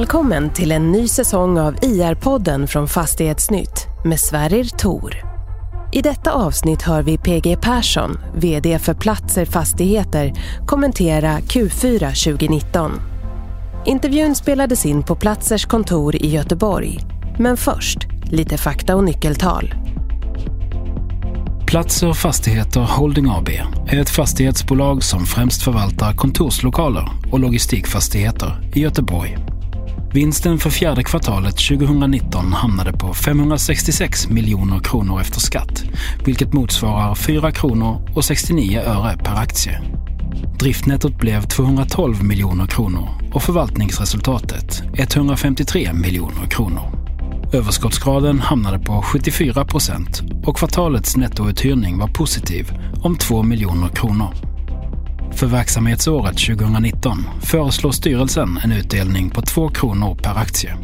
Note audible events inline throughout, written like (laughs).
Välkommen till en ny säsong av IR-podden från Fastighetsnytt med Sverrir Tor. I detta avsnitt hör vi PG Persson, VD för Platser Fastigheter, kommentera Q4 2019. Intervjun spelades in på Platzers kontor i Göteborg. Men först, lite fakta och nyckeltal. Platser Fastigheter Holding AB är ett fastighetsbolag som främst förvaltar kontorslokaler och logistikfastigheter i Göteborg. Vinsten för fjärde kvartalet 2019 hamnade på 566 miljoner kronor efter skatt, vilket motsvarar 4 kronor och 69 öre per aktie. Driftnettot blev 212 miljoner kronor och förvaltningsresultatet 153 miljoner kronor. Överskottsgraden hamnade på 74 procent och kvartalets nettouthyrning var positiv om 2 miljoner kronor. För verksamhetsåret 2019 föreslår styrelsen en utdelning på 2 kronor per aktie.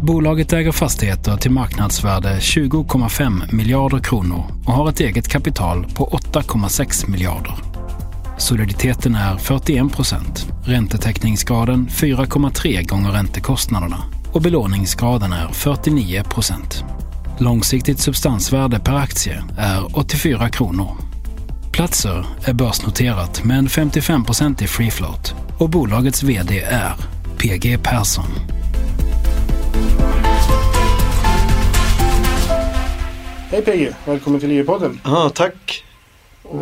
Bolaget äger fastigheter till marknadsvärde 20,5 miljarder kronor och har ett eget kapital på 8,6 miljarder. Soliditeten är 41 procent, räntetäckningsgraden 4,3 gånger räntekostnaderna och belåningsgraden är 49 procent. Långsiktigt substansvärde per aktie är 84 kronor. Platser är börsnoterat med en 55% i free float och bolagets VD är PG Persson. Hej PG, välkommen till IE-podden. Ja, tack.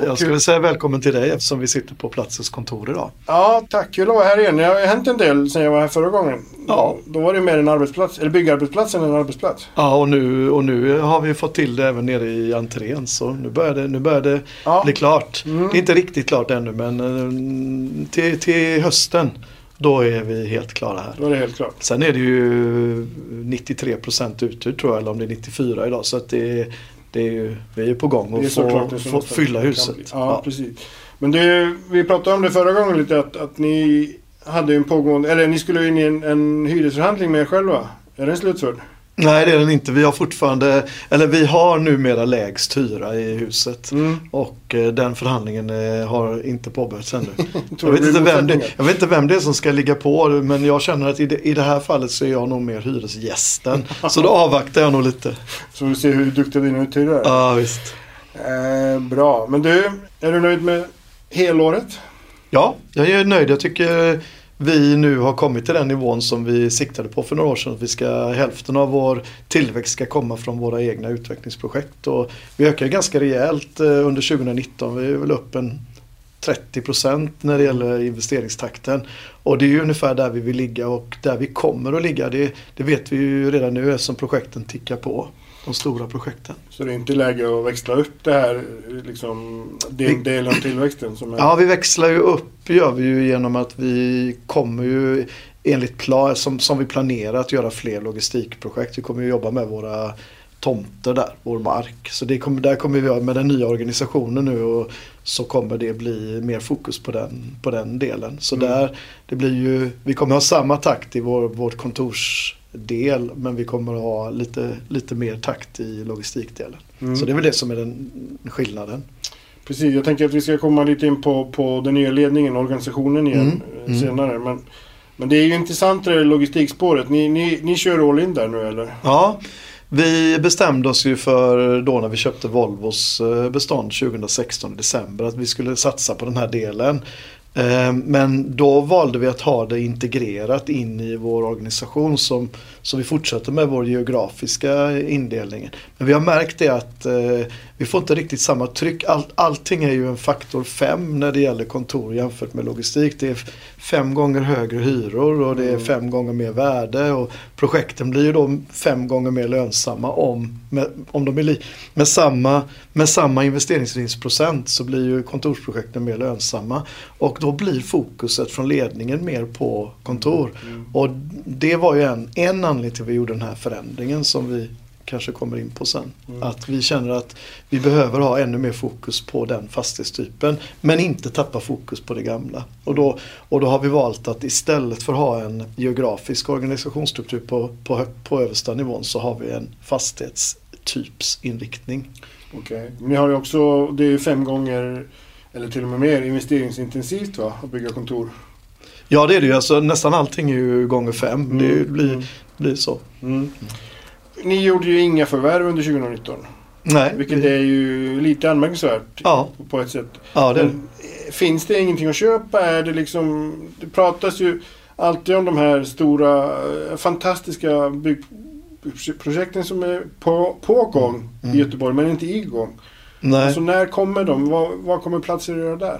Jag skulle säga välkommen till dig eftersom vi sitter på Platsers kontor idag. Ja, tack. Kul att vara här igen. Det har hänt en del sedan jag var här förra gången. Ja. Då var det mer en arbetsplats, eller byggarbetsplats än en arbetsplats. Ja, och nu, och nu har vi fått till det även nere i entrén så nu börjar det, nu börjar det Ja. bli klart. Mm. Det är inte riktigt klart ännu men eh, till, till hösten då är vi helt klara här. Då är det helt klart. Sen är det ju 93% uthyrt tror jag, eller om det är 94 idag. Så att det, det är ju, vi är ju på gång att få, få fylla huset. bli. Ja, precis. Men det, vi pratade om det förra gången lite att, att ni hade en pågående, eller ni skulle in i en, en hyresförhandling med er själva. Är den slutförd? Nej det är den inte. Vi har fortfarande, eller vi har numera lägst hyra i huset. Mm. Och eh, den förhandlingen eh, har inte påbörjats ännu. (laughs) jag, vet inte vem det, jag vet inte vem det är som ska ligga på men jag känner att i det, i det här fallet så är jag nog mer hyresgästen. (laughs) så då avvaktar jag nog lite. Så vi ser hur duktiga dina uthyrare är. Ja visst. Eh, bra. Men du, är du nöjd med helåret? Ja, jag är nöjd. Jag tycker vi nu har kommit till den nivån som vi siktade på för några år sedan. Att vi ska, hälften av vår tillväxt ska komma från våra egna utvecklingsprojekt. Och vi ökar ganska rejält eh, under 2019. Vi är väl upp en 30 procent när det gäller investeringstakten. Och det är ju ungefär där vi vill ligga och där vi kommer att ligga. Det, det vet vi ju redan nu eftersom projekten tickar på. De stora projekten. Så det är inte läge att växla upp det här, liksom, del, delen av tillväxten som är... Ja, vi växlar ju upp gör vi ju genom att vi kommer ju enligt plan, som, som vi planerar att göra fler logistikprojekt. Vi kommer ju jobba med våra tomter där, vår mark. Så det kommer, där kommer vi med den nya organisationen nu och så kommer det bli mer fokus på den, på den delen. Så Mm. där, det blir ju, vi kommer ha samma takt i vår, vårt kontorsdel men vi kommer ha lite, lite mer takt i logistikdelen. Mm. Så det är väl det som är den skillnaden. Precis, jag tänker att vi ska komma lite in på, på den nya ledningen, organisationen igen Mm, eh, mm. senare. Men, men det är ju intressant det där logistikspåret. Ni, ni, ni kör all in där nu eller? Ja, vi bestämde oss ju för då när vi köpte Volvos eh, bestånd 2016 i december att vi skulle satsa på den här delen. Eh, Men då valde vi att ha det integrerat in i vår organisation som, så vi fortsätter med vår geografiska indelning. Men vi har märkt det att eh, vi får inte riktigt samma tryck. All, allting är ju en faktor 5 när det gäller kontor jämfört med logistik. Det är fem gånger högre hyror och det är Mm. fem gånger mer värde och projekten blir ju då fem gånger mer lönsamma om, med, om de är med, samma, med samma investeringsvinstprocent så blir ju kontorsprojekten mer lönsamma och då blir fokuset från ledningen mer på kontor. Mm. Och det var ju en, en anledning till att vi gjorde den här förändringen som vi kanske kommer in på sen. Mm. Att vi känner att vi behöver ha ännu mer fokus på den fastighetstypen men inte tappa fokus på det gamla. Och då, och då har vi valt att istället för att ha en geografisk organisationsstruktur på, på, på översta nivån så har vi en fastighetstypsinriktning. Okej. Ni har ju också, det är ju fem gånger eller till och med mer investeringsintensivt va? Att bygga kontor. Ja det är det ju. Alltså, nästan allting är ju gånger fem. Mm. Det blir, Mm. blir så. Mm. Ni gjorde ju inga förvärv under 2019. Nej. Vilket är ju lite anmärkningsvärt Ja. på ett sätt. Ja, det det. Men, finns det ingenting att köpa? Är det liksom... Det pratas ju alltid om de här stora, eh, fantastiska byggprojekten som är på, på gång Mm. i Göteborg, men inte igång. Nej. Alltså när kommer de? Vad, vad kommer platser att göra där?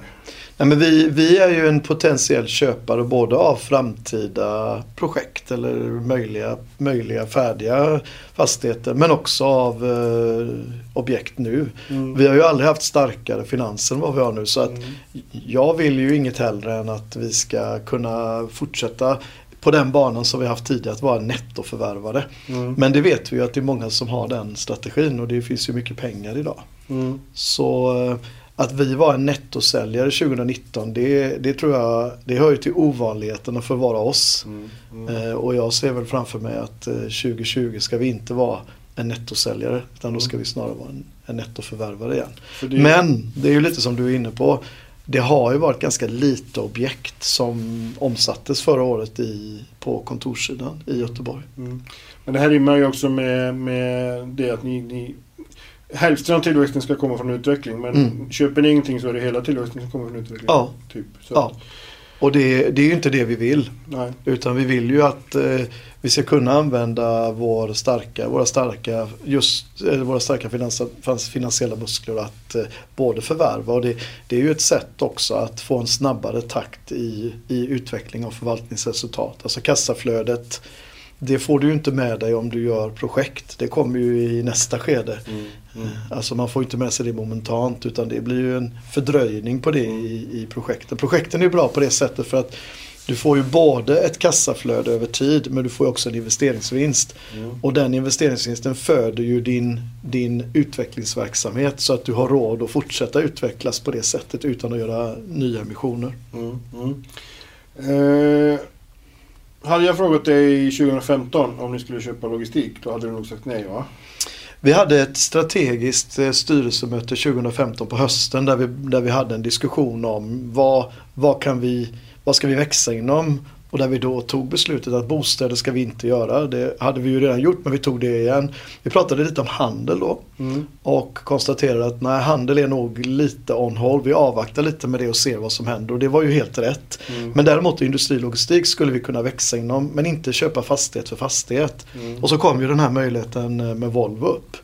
Nej, men vi, vi är ju en potentiell köpare både av framtida projekt eller möjliga, möjliga färdiga fastigheter men också av eh, objekt nu. Mm. Vi har ju aldrig haft starkare finanser än vad vi har nu så att Mm. jag vill ju inget hellre än att vi ska kunna fortsätta på den banan som vi haft tidigare att vara nettoförvärvare. Mm. Men det vet vi ju att det är många som har den strategin och det finns ju mycket pengar idag. Mm. Så eh, att vi var en nettosäljare 2019 det, det tror jag det hör ju till ovanligheterna för att vara oss. Mm. Mm. Eh, och jag ser väl framför mig att eh, 2020 ska vi inte vara en nettosäljare utan då ska vi snarare vara en, en nettoförvärvare igen. Det- Men det är ju lite som du är inne på. Det har ju varit ganska lite objekt som omsattes förra året i, på kontorssidan i Göteborg. Mm. Men det här rimmar ju också med, med det att ni, ni Hälften av tillväxten ska komma från utveckling men Mm. köper ni ingenting så är det hela tillväxten som kommer från utveckling. Ja. Typ. Så Ja. Och det, det är ju inte det vi vill. nej. Utan vi vill ju att eh, vi ska kunna använda vår starka, våra starka, just, eh, våra starka finansiella muskler att eh, både förvärva och det, det är ju ett sätt också att få en snabbare takt i, i utveckling av förvaltningsresultat. Alltså kassaflödet, det får du inte med dig om du gör projekt. Det kommer ju i nästa skede. Mm. Mm. Alltså man får inte med sig det momentant utan det blir ju en fördröjning på det i, i projekten. Projekten är bra på det sättet för att du får ju både ett kassaflöde över tid men du får också en investeringsvinst. Mm. Och den investeringsvinsten föder ju din, din utvecklingsverksamhet så att du har råd att fortsätta utvecklas på det sättet utan att göra nya emissioner. Mm. Mm. Eh, hade jag frågat dig 2015 om ni skulle köpa logistik då hade du nog sagt nej va? Vi hade ett strategiskt eh, styrelsemöte 2015 på hösten där vi, där vi hade en diskussion om vad, vad, kan vi, vad ska vi växa inom och där vi då tog beslutet att bostäder ska vi inte göra. Det hade vi ju redan gjort men vi tog det igen. Vi pratade lite om handel då Mm. och konstaterade att nej, handel är nog lite on hold. Vi avvaktar lite med det och ser vad som händer och det var ju helt rätt. Mm. Men däremot industrilogistik skulle vi kunna växa inom men inte köpa fastighet för fastighet. Mm. Och så kom ju den här möjligheten eh, med Volvo upp.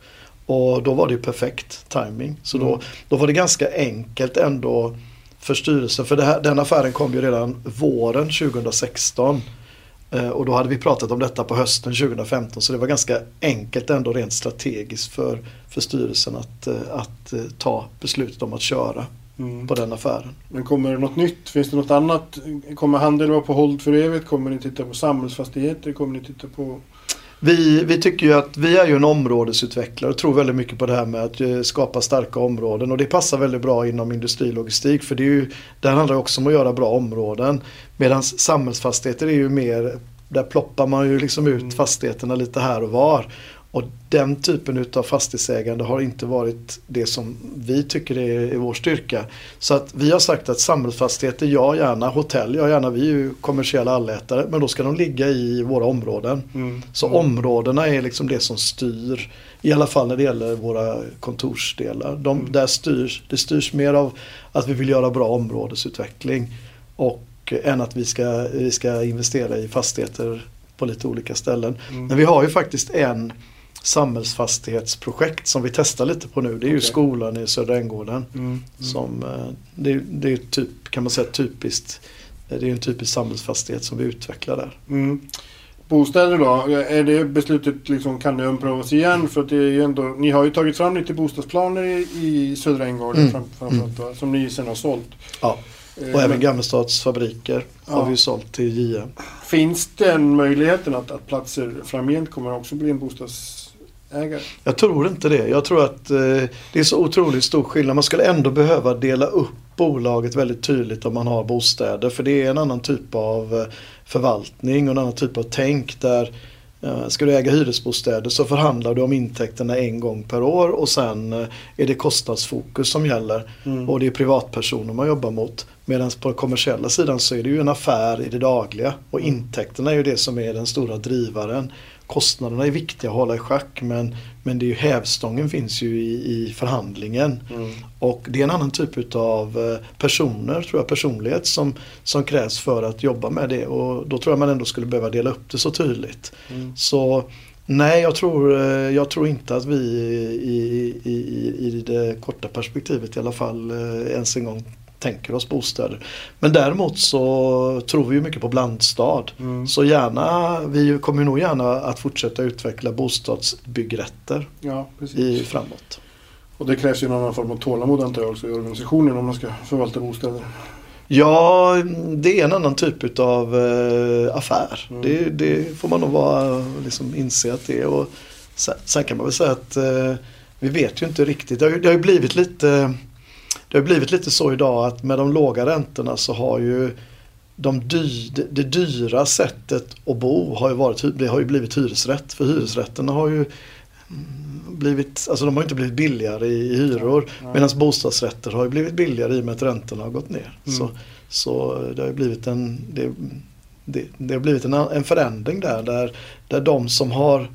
Och då var det ju perfekt timing. Så då, Mm. då var det ganska enkelt ändå för styrelsen. För här, den affären kom ju redan våren 2016. Eh, Och då hade vi pratat om detta på hösten 2015 så det var ganska enkelt ändå rent strategiskt för, för styrelsen att, eh, att eh, ta beslutet om att köra Mm. på den affären. Men kommer det något nytt? Finns det något annat? Kommer handel vara på hold för evigt? Kommer ni titta på samhällsfastigheter? Kommer ni titta på... Vi, vi tycker ju att vi är ju en områdesutvecklare och tror väldigt mycket på det här med att eh, skapa starka områden och det passar väldigt bra inom industrilogistik för det, är ju, det handlar också om att göra bra områden. Medan samhällsfastigheter är ju mer, där ploppar man ju liksom ut Mm. fastigheterna lite här och var. Och den typen utav fastighetsägande har inte varit det som vi tycker är, är vår styrka. Så att vi har sagt att samhällsfastigheter, ja gärna, hotell, ja gärna, vi är ju kommersiella allätare, men då ska de ligga i våra områden. Mm. Så områdena är liksom det som styr, i alla fall när det gäller våra kontorsdelar. De, Mm. där styrs, det styrs mer av att vi vill göra bra områdesutveckling och än att vi ska, vi ska investera i fastigheter på lite olika ställen. Mm. Men vi har ju faktiskt en samhällsfastighetsprojekt som vi testar lite på nu. Det är ju Okej. skolan i Södra Änggården. Mm. Mm. Som, eh, det, det är typ, kan man säga typiskt, eh, det är en typisk samhällsfastighet som vi utvecklar där. Mm. Bostäder då? Är det beslutet liksom, kan det omprövas igen? För att det är ju ändå, ni har ju tagit fram lite bostadsplaner i, i Södra Änggården Mm. fram, framförallt va? Som ni sen har sålt. Ja. Eh, Och även men Gammelstads fabriker Ja. har vi ju sålt till JM. Finns den möjligheten att, att platser framgent kommer också bli en bostadsägare? Jag tror inte det. Jag tror att eh, det är så otroligt stor skillnad. Man skulle ändå behöva dela upp bolaget väldigt tydligt om man har bostäder. För det är en annan typ av eh, förvaltning och en annan typ av tänk där Eh, Ska du äga hyresbostäder så förhandlar du om intäkterna en gång per år och sen eh, är det kostnadsfokus som gäller. Mm. Och det är privatpersoner man jobbar mot. Medan på den kommersiella sidan så är det ju en affär i det dagliga. Och Mm. intäkterna är ju det som är den stora drivaren. Kostnaderna är viktiga att hålla i schack men, men det är ju hävstången finns ju i, i förhandlingen. Mm. Och det är en annan typ av personer, tror jag, personlighet som, som krävs för att jobba med det. Och då tror jag man ändå skulle behöva dela upp det så tydligt. Mm. Så nej, jag tror, eh, jag tror inte att vi i, i, i, i det korta perspektivet i alla fall eh, ens en gång tänker oss bostäder. Men däremot så tror vi ju mycket på blandstad. Mm. Så gärna, vi kommer nog gärna att fortsätta utveckla bostadsbyggrätter Ja, i, framåt. Och det krävs ju annan form av tålamod antar jag också i organisationen om man ska förvalta bostäder. Ja, det är en annan typ av eh, affär. Mm. Det, det får man nog vara, liksom, inse att det är. Och sen, sen kan man väl säga att eh, vi vet ju inte riktigt. Det har, ju- det har ju blivit lite det har blivit lite så idag att med de låga räntorna så har ju de dy, det, det dyra sättet att bo har ju, varit, det har ju blivit hyresrätt. För hyresrätterna har ju mm, blivit, alltså de har inte blivit billigare i, i hyror. Medan bostadsrätter har ju blivit billigare i och med att räntorna har gått ner. Mm. Så, så det har ju blivit en, det, det, det har blivit en, en förändring där, där. Där de som har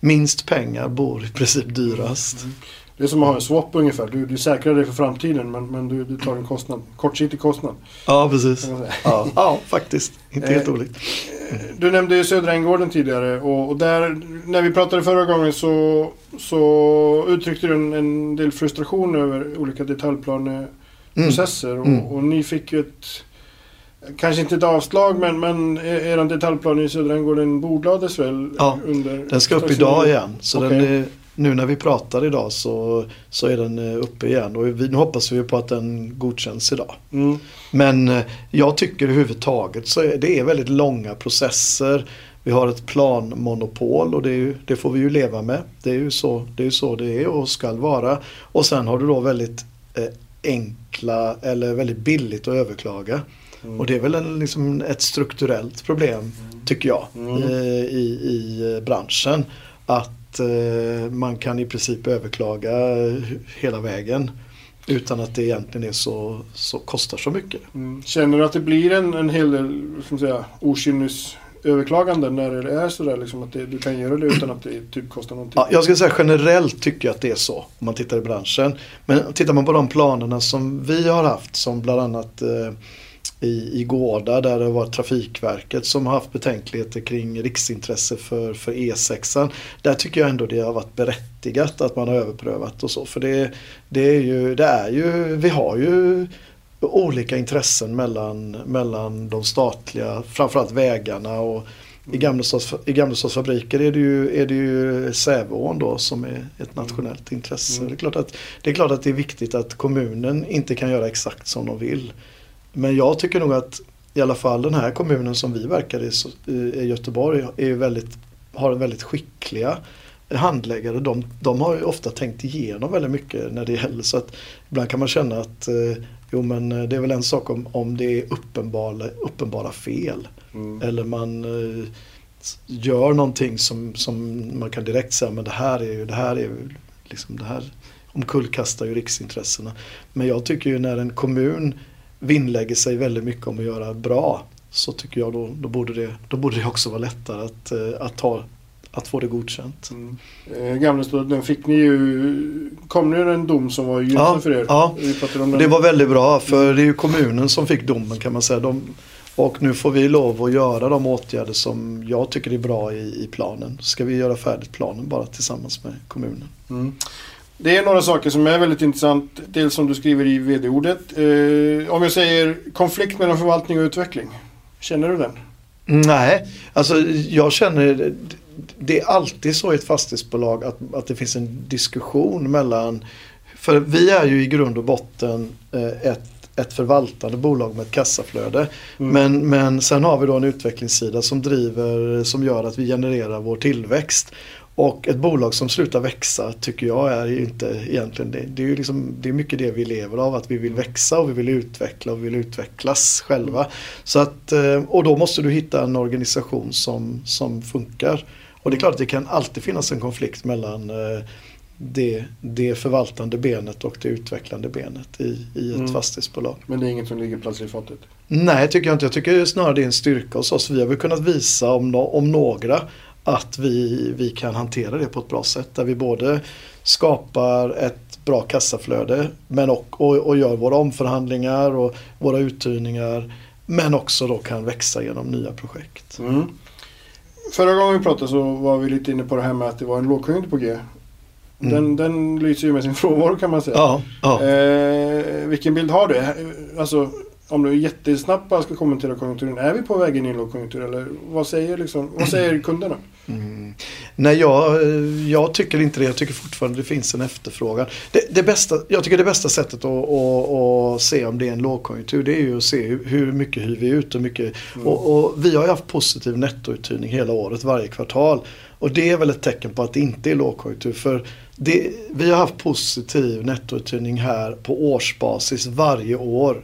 minst pengar bor i princip dyrast. Det är som att ha en swap ungefär. Du, du säkrar dig för framtiden men, men du, du tar en kostnad, kortsiktig kostnad. Ja, precis. Ja, ja faktiskt. Inte helt Eh, olikt. Du nämnde ju Södra Änggården tidigare och, och där, när vi pratade förra gången så, så uttryckte du en, en del frustration över olika detaljplaneprocesser och, Mm. och ni fick ju ett Kanske inte ett avslag men, men er er detaljplan i Södra Änggården bordlades väl Ja, under... Den ska upp idag igen. Så Okej. den är, nu när vi pratar idag så, så är den eh, uppe igen. Och vi, nu hoppas vi på att den godkänns idag. Mm. Men eh, jag tycker överhuvudtaget så är det är väldigt långa processer. Vi har ett planmonopol och det, ju, det får vi ju leva med. Det är ju så det är, så det är och ska vara. Och sen har du då väldigt eh, enkla eller väldigt billigt att överklaga. Mm. Och det är väl en, liksom ett strukturellt problem tycker jag Mm. eh, i, i branschen. Att eh, man kan i princip överklaga hela vägen utan att det egentligen är så, så kostar så mycket. Mm. Känner du att det blir en, en hel del okynnesöverklaganden när det är sådär liksom att det, du kan göra det utan att det typ kostar någonting? Ja, jag ska säga generellt tycker jag att det är så om man tittar i branschen. Men tittar man på de planerna som vi har haft som bland annat eh, i, i Gårda där det var Trafikverket som har haft betänkligheter kring riksintresse för, för E6. Där tycker jag ändå det har varit berättigat att man har överprövat och så. För det, det är ju, det är ju, vi har ju olika intressen mellan, mellan de statliga, framförallt vägarna och i Gamlestads, i Gamlestads fabriker är det ju, är det ju Säveån då som är ett nationellt intresse. Mm. Det, är klart att, det är klart att det är viktigt att kommunen inte kan göra exakt som de vill. Men jag tycker nog att i alla fall den här kommunen som vi verkar i, i Göteborg är väldigt, har väldigt skickliga handläggare. De, de har ju ofta tänkt igenom väldigt mycket när det gäller så att ibland kan man känna att eh, jo men eh, det är väl en sak om, om det är uppenbara, uppenbara fel. Mm. Eller man eh, gör någonting som, som man kan direkt säga men det här är ju, det här är ju liksom det här omkullkastar ju riksintressena. Men jag tycker ju när en kommun vinnlägger sig väldigt mycket om att göra bra så tycker jag då, då, borde, det, då borde det också vara lättare att, eh, att, ta, att få det godkänt. Mm. Eh, Gamlestad, den fick ni ju... Kom det en dom som var gynnsam Ja, för er? ja. Det var väldigt bra för det är ju kommunen som fick domen kan man säga. De, och nu får vi lov att göra de åtgärder som jag tycker är bra i, i planen. Ska vi göra färdigt planen bara tillsammans med kommunen. Mm. Det är några saker som är väldigt intressant. Dels som du skriver i vd-ordet. Eh, om jag säger konflikt mellan förvaltning och utveckling. Känner du den? Nej, alltså jag känner det är alltid så i ett fastighetsbolag att, att det finns en diskussion mellan för vi är ju i grund och botten eh, ett, ett förvaltande bolag med ett kassaflöde. Mm. Men, men sen har vi då en utvecklingssida som driver, som gör att vi genererar vår tillväxt. Och ett bolag som slutar växa tycker jag är inte egentligen det. Det är ju liksom, det är mycket det vi lever av, att vi vill växa och vi vill utveckla och vi vill utvecklas själva. Så att, eh, och då måste du hitta en organisation som, som funkar. Och det är klart att det kan alltid finnas en konflikt mellan eh, det, det förvaltande benet och det utvecklande benet i, i ett Mm. fastighetsbolag. Men det är inget som ligger plötsligt i fatet. Nej, tycker jag inte. Jag tycker snarare det är en styrka hos oss. Vi har väl kunnat visa om, no- om några att vi, vi kan hantera det på ett bra sätt. Där vi både skapar ett bra kassaflöde men och, och, och gör våra omförhandlingar och våra uthyrningar. Men också då kan växa genom nya projekt. Mm. Förra gången vi pratade så var vi lite inne på det här med att det var en lågkonjunktur på G. Den, Mm. den lyser ju med sin (laughs) frånvaro kan man säga. Ja, ja. Eh, vilken bild har du? Alltså, om du jättesnabbt bara ska kommentera konjunkturen. Är vi på väg in i en lågkonjunktur eller vad säger, liksom, vad (clears throat) säger kunderna? Mm. Nej, jag, jag tycker inte det. Jag tycker fortfarande det finns en efterfrågan. Det, det bästa, jag tycker det bästa sättet att, att, att se om det är en lågkonjunktur det är ju att se hur, hur mycket hyr vi ut och mycket. Mm. Och, och vi har ju haft positiv nettouthyrning hela året, varje kvartal. Och det är väl ett tecken på att det inte är lågkonjunktur. För det, vi har haft positiv nettouthyrning här på årsbasis varje år.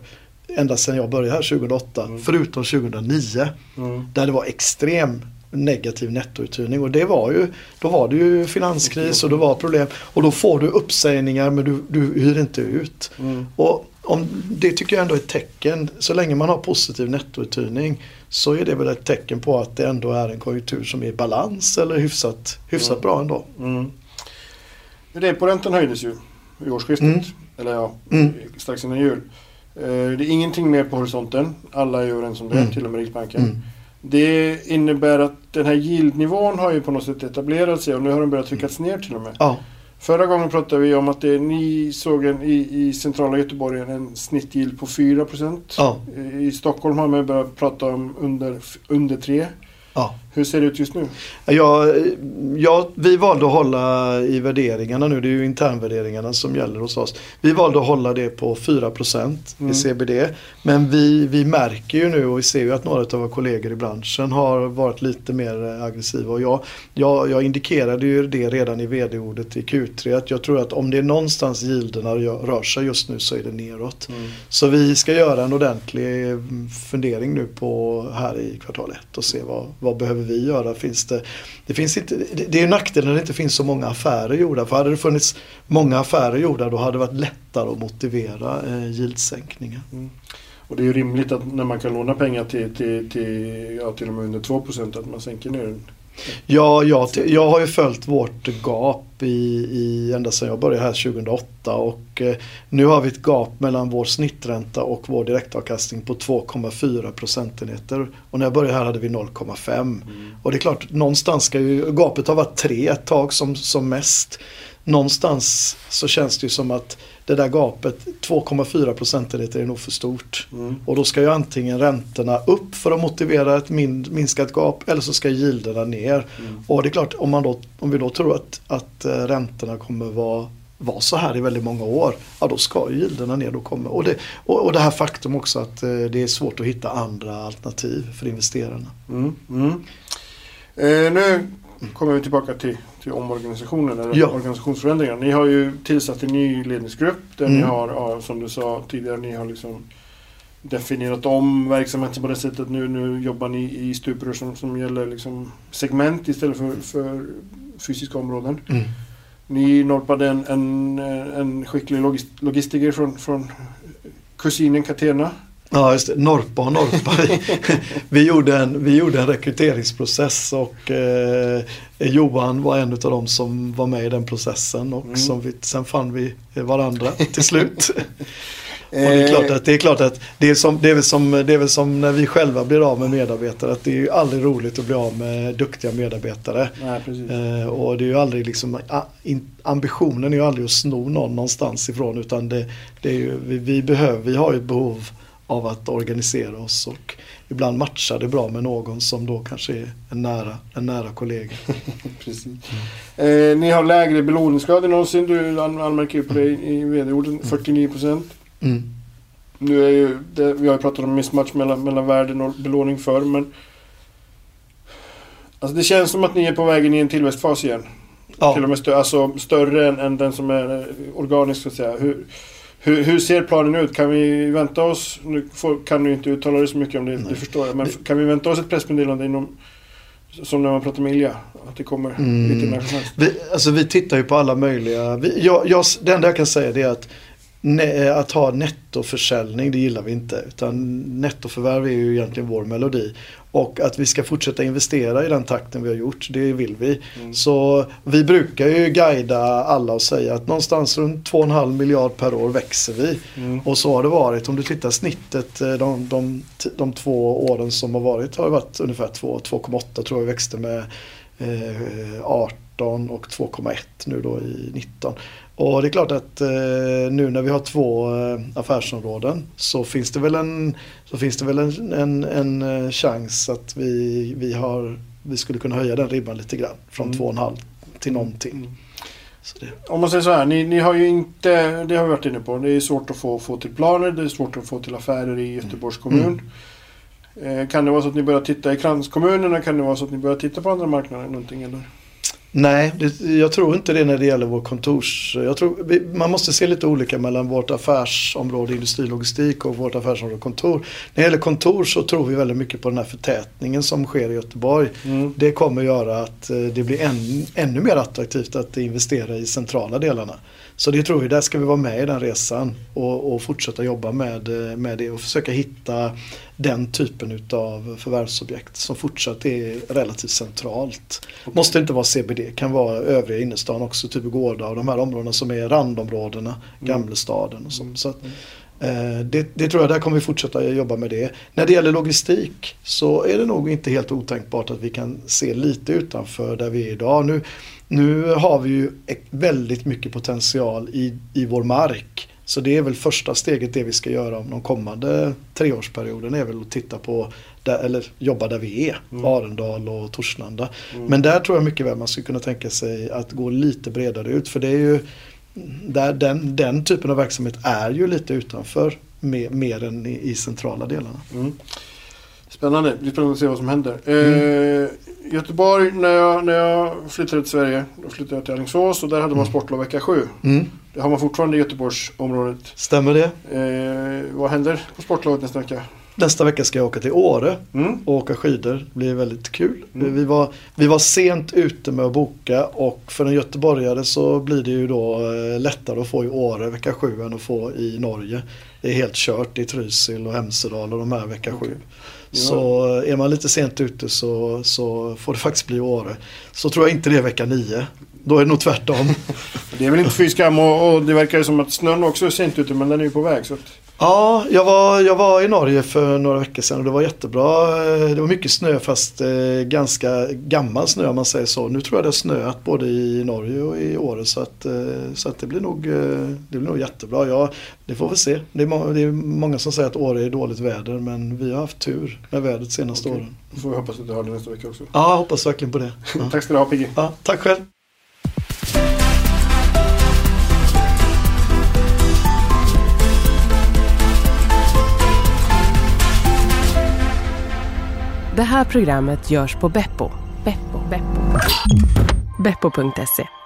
Ända sedan jag började här 2008. Mm. Förutom 2009. Mm. Där det var extrem negativ nettouthyrning och det var ju, då var det ju finanskris och det var problem och då får du uppsägningar men du, du hyr inte ut. Mm. Och om, det tycker jag ändå är ett tecken, så länge man har positiv nettouthyrning så är det väl ett tecken på att det ändå är en konjunktur som är i balans eller hyfsat, hyfsat Mm. bra ändå. Reporäntan höjdes ju i årsskiftet. Mm. Eller ja, Mm. strax innan jul. Eh, det är ingenting mer på horisonten. Alla är överens om det, Mm. till och med Riksbanken. Mm. Det innebär att den här yieldnivån har ju på något sätt etablerat sig och nu har den börjat tryckas ner till och med. Ja, Förra gången pratade vi om att det, ni såg en, i, i centrala Göteborg en snittyield på 4%. ja, I Stockholm har man börjat prata om under, under 3. Ja. Hur ser det ut just nu? Ja, ja, vi valde att hålla i värderingarna nu, det är ju internvärderingarna som gäller hos oss. Vi valde att hålla det på 4% Mm. i CBD. Men vi, vi märker ju nu och vi ser ju att några av våra kollegor i branschen har varit lite mer aggressiva. Och jag, jag, jag indikerade ju det redan i vd-ordet i Q3 att jag tror att om det är någonstans yielderna rör rör sig just nu så är det neråt. Så vi ska göra en ordentlig mm, fundering nu på här i kvartal 1 och se vad, vad behöver vi göra. Finns det, det, finns inte, det, det är ju nackdelen när det inte finns så många affärer gjorda. För hade det funnits många affärer gjorda då hade det varit lättare att motivera eh, yield-sänkningar. Mm. Och det är ju rimligt att när man kan låna pengar till, till, till, ja, till och med under 2% att man sänker ner den. Ja, jag, jag har ju följt vårt gap i, i, ända sedan jag började här 2008 och eh, nu har vi ett gap mellan vår snittränta och vår direktavkastning på 2,4 procentenheter. Och när jag började här hade vi 0,5. Och det är klart, någonstans ska ju, gapet har varit 3 ett tag som, som mest. Någonstans så känns det ju som att det där gapet, 2,4 procentenheter är nog för stort. Mm. Och då ska ju antingen räntorna upp för att motivera ett min, minskat gap eller så ska yielderna ner. Mm. Och det är klart, om, man då, om vi då tror att, att eh, räntorna kommer vara, vara så här i väldigt många år, ja då ska ju yielderna ner. Då kommer, och, det, och, och det här faktum också att eh, det är svårt att hitta andra alternativ för investerarna. Mm. Mm. Eh, nu kommer vi tillbaka till, till omorganisationen, eller Ja. organisationsförändringar. Ni har ju tillsatt en ny ledningsgrupp där ni Mm. har, ja, som du sa tidigare, ni har liksom definierat om verksamheten på det sättet. Nu, nu jobbar ni i stuprör som, som gäller liksom segment istället för, för fysiska områden. Ni norpade en, en, en skicklig logist, logistiker från, från kusinen Catena. Ja, just det. Norpa och Norpa. (laughs) Vi, gjorde en, vi gjorde en rekryteringsprocess och eh, Johan var en av dem som var med i den processen och Mm. som vi, sen fann vi varandra till slut. (laughs) Och det är klart att det är, klart att det är, som, det, är väl som, det är väl som när vi själva blir av med medarbetare. Att det är ju aldrig roligt att bli av med duktiga medarbetare. Nej. Eh, och det är ju aldrig liksom, ambitionen är ju aldrig att sno någon någonstans ifrån. Utan det, det är ju, vi, vi, behöver, vi har ju ett behov av att organisera oss. Och ibland matchar det bra med någon som då kanske är en nära, en nära kollega. (laughs) Precis. Eh, ni har lägre belåningsgrad än någonsin. Du an- anmärker ju på det i vd-orden. 49 procent. Mm. Nu är ju det, vi har ju pratat om mismatch mellan, mellan värden och belåning förr men Alltså det känns som att ni är på väg in i en tillväxtfas igen. Ja. Till och med stö, alltså större än, än den som är eh, organisk så att säga. Hur, hur, hur ser planen ut? Kan vi vänta oss, nu får, kan du inte uttala dig så mycket om det, Nej. det förstår jag, men kan vi vänta oss ett pressmeddelande inom Som när man pratar med Ilja. Att det kommer Mm. lite när som helst. Vi, alltså vi tittar ju på alla möjliga. Vi, jag, jag, det enda jag kan säga det är att att ha nettoförsäljning det gillar vi inte. Utan nettoförvärv är ju egentligen vår melodi. Och att vi ska fortsätta investera i den takten vi har gjort, det vill vi. Mm. Så vi brukar ju guida alla och säga att någonstans runt 2,5 miljard per år växer vi. Mm. Och så har det varit. Om du tittar snittet eh, de, de, de två åren som har varit har det varit ungefär 2, 2,8 tror jag vi växte med eh, 18 och 2,1 nu då i 19. Och det är klart att eh, nu när vi har två eh, affärsområden så finns det väl en, så finns det väl en, en, en eh, chans att vi, vi, har, vi skulle kunna höja den ribban lite grann. Från Mm. 2,5 till någonting. Mm. Så det, Om man säger så här, ni, ni har ju inte, det har vi varit inne på, det är svårt att få, få till planer, det är svårt att få till affärer i Göteborgs kommun. Eh, kan det vara så att ni börjar titta i kranskommunerna? Kan det vara så att ni börjar titta på andra marknader någonting eller? Nej, det, jag tror inte det när det gäller vår kontors... Jag tror, man måste se lite olika mellan vårt affärsområde industrilogistik och vårt affärsområde kontor. När det gäller kontor så tror vi väldigt mycket på den här förtätningen som sker i Göteborg. Mm. Det kommer göra att eh, det blir än, ännu mer attraktivt att investera i centrala delarna. Så det tror vi, där ska vi vara med i den resan och, och fortsätta jobba med, eh, med det och försöka hitta den typen utav förvärvsobjekt som fortsatt är relativt centralt. Måste inte vara CBD, kan vara övriga innerstan också, typ Gårda och de här områdena som är randområdena, Gamlestaden och så. så att, eh, det, det tror jag, där kommer vi fortsätta jobba med det. När det gäller logistik så är det nog inte helt otänkbart att vi kan se lite utanför där vi är idag. Nu, nu har vi ju väldigt mycket potential i, i vår mark. Så det är väl första steget det vi ska göra om de kommande treårsperioden är väl att titta på, där, eller jobba där vi är, Mm. Arendal och Torslanda. Mm. Men där tror jag mycket väl man skulle kunna tänka sig att gå lite bredare ut för det är ju där, den, den typen av verksamhet är ju lite utanför mer, mer än i, i centrala delarna. Mm. Spännande, det blir spännande att se vad som händer. Mm. Eh, Göteborg, när jag, när jag flyttade till Sverige, då flyttade jag till Alingsås och där hade man Mm. sportlov vecka sju. Mm. Det har man fortfarande i Göteborgsområdet. Stämmer det? Eh, vad händer på sportlovet nästa vecka? Nästa vecka ska jag åka till Åre Mm. och åka skidor. Det blir väldigt kul. Mm. Vi, var, vi var sent ute med att boka och för en göteborgare så blir det ju då eh, lättare att få i Åre vecka 7 än att få i Norge. Det är helt kört i Trysil och Hemsedal och de här vecka 7. Okej. Ja. Så eh, är man lite sent ute så, så får det faktiskt bli Åre. Så tror jag inte det är vecka 9. Då är det nog tvärtom. (laughs) Det är väl inte fy skam och, och det verkar ju som att snön också är sent ute men den är ju på väg. Så att, Ja, jag var, jag var i Norge för några veckor sedan och det var jättebra. Eh, Det var mycket snö fast eh, ganska gammal snö om man säger så. Nu tror jag det har snöat både i Norge och i Åre så att, eh, så att det, blir nog, det blir nog jättebra. Ja, det får vi se. Det är, må, det är många som säger att Åre är dåligt väder men vi har haft tur med vädret senaste Okej. åren. då får vi hoppas att du har det nästa vecka också. Ja, jag hoppas verkligen på det. Ja. (laughs) Tack ska du ha Piggy. Ja, tack själv. Det här programmet görs på Beppo. Beppo. Beppo. Beppo.se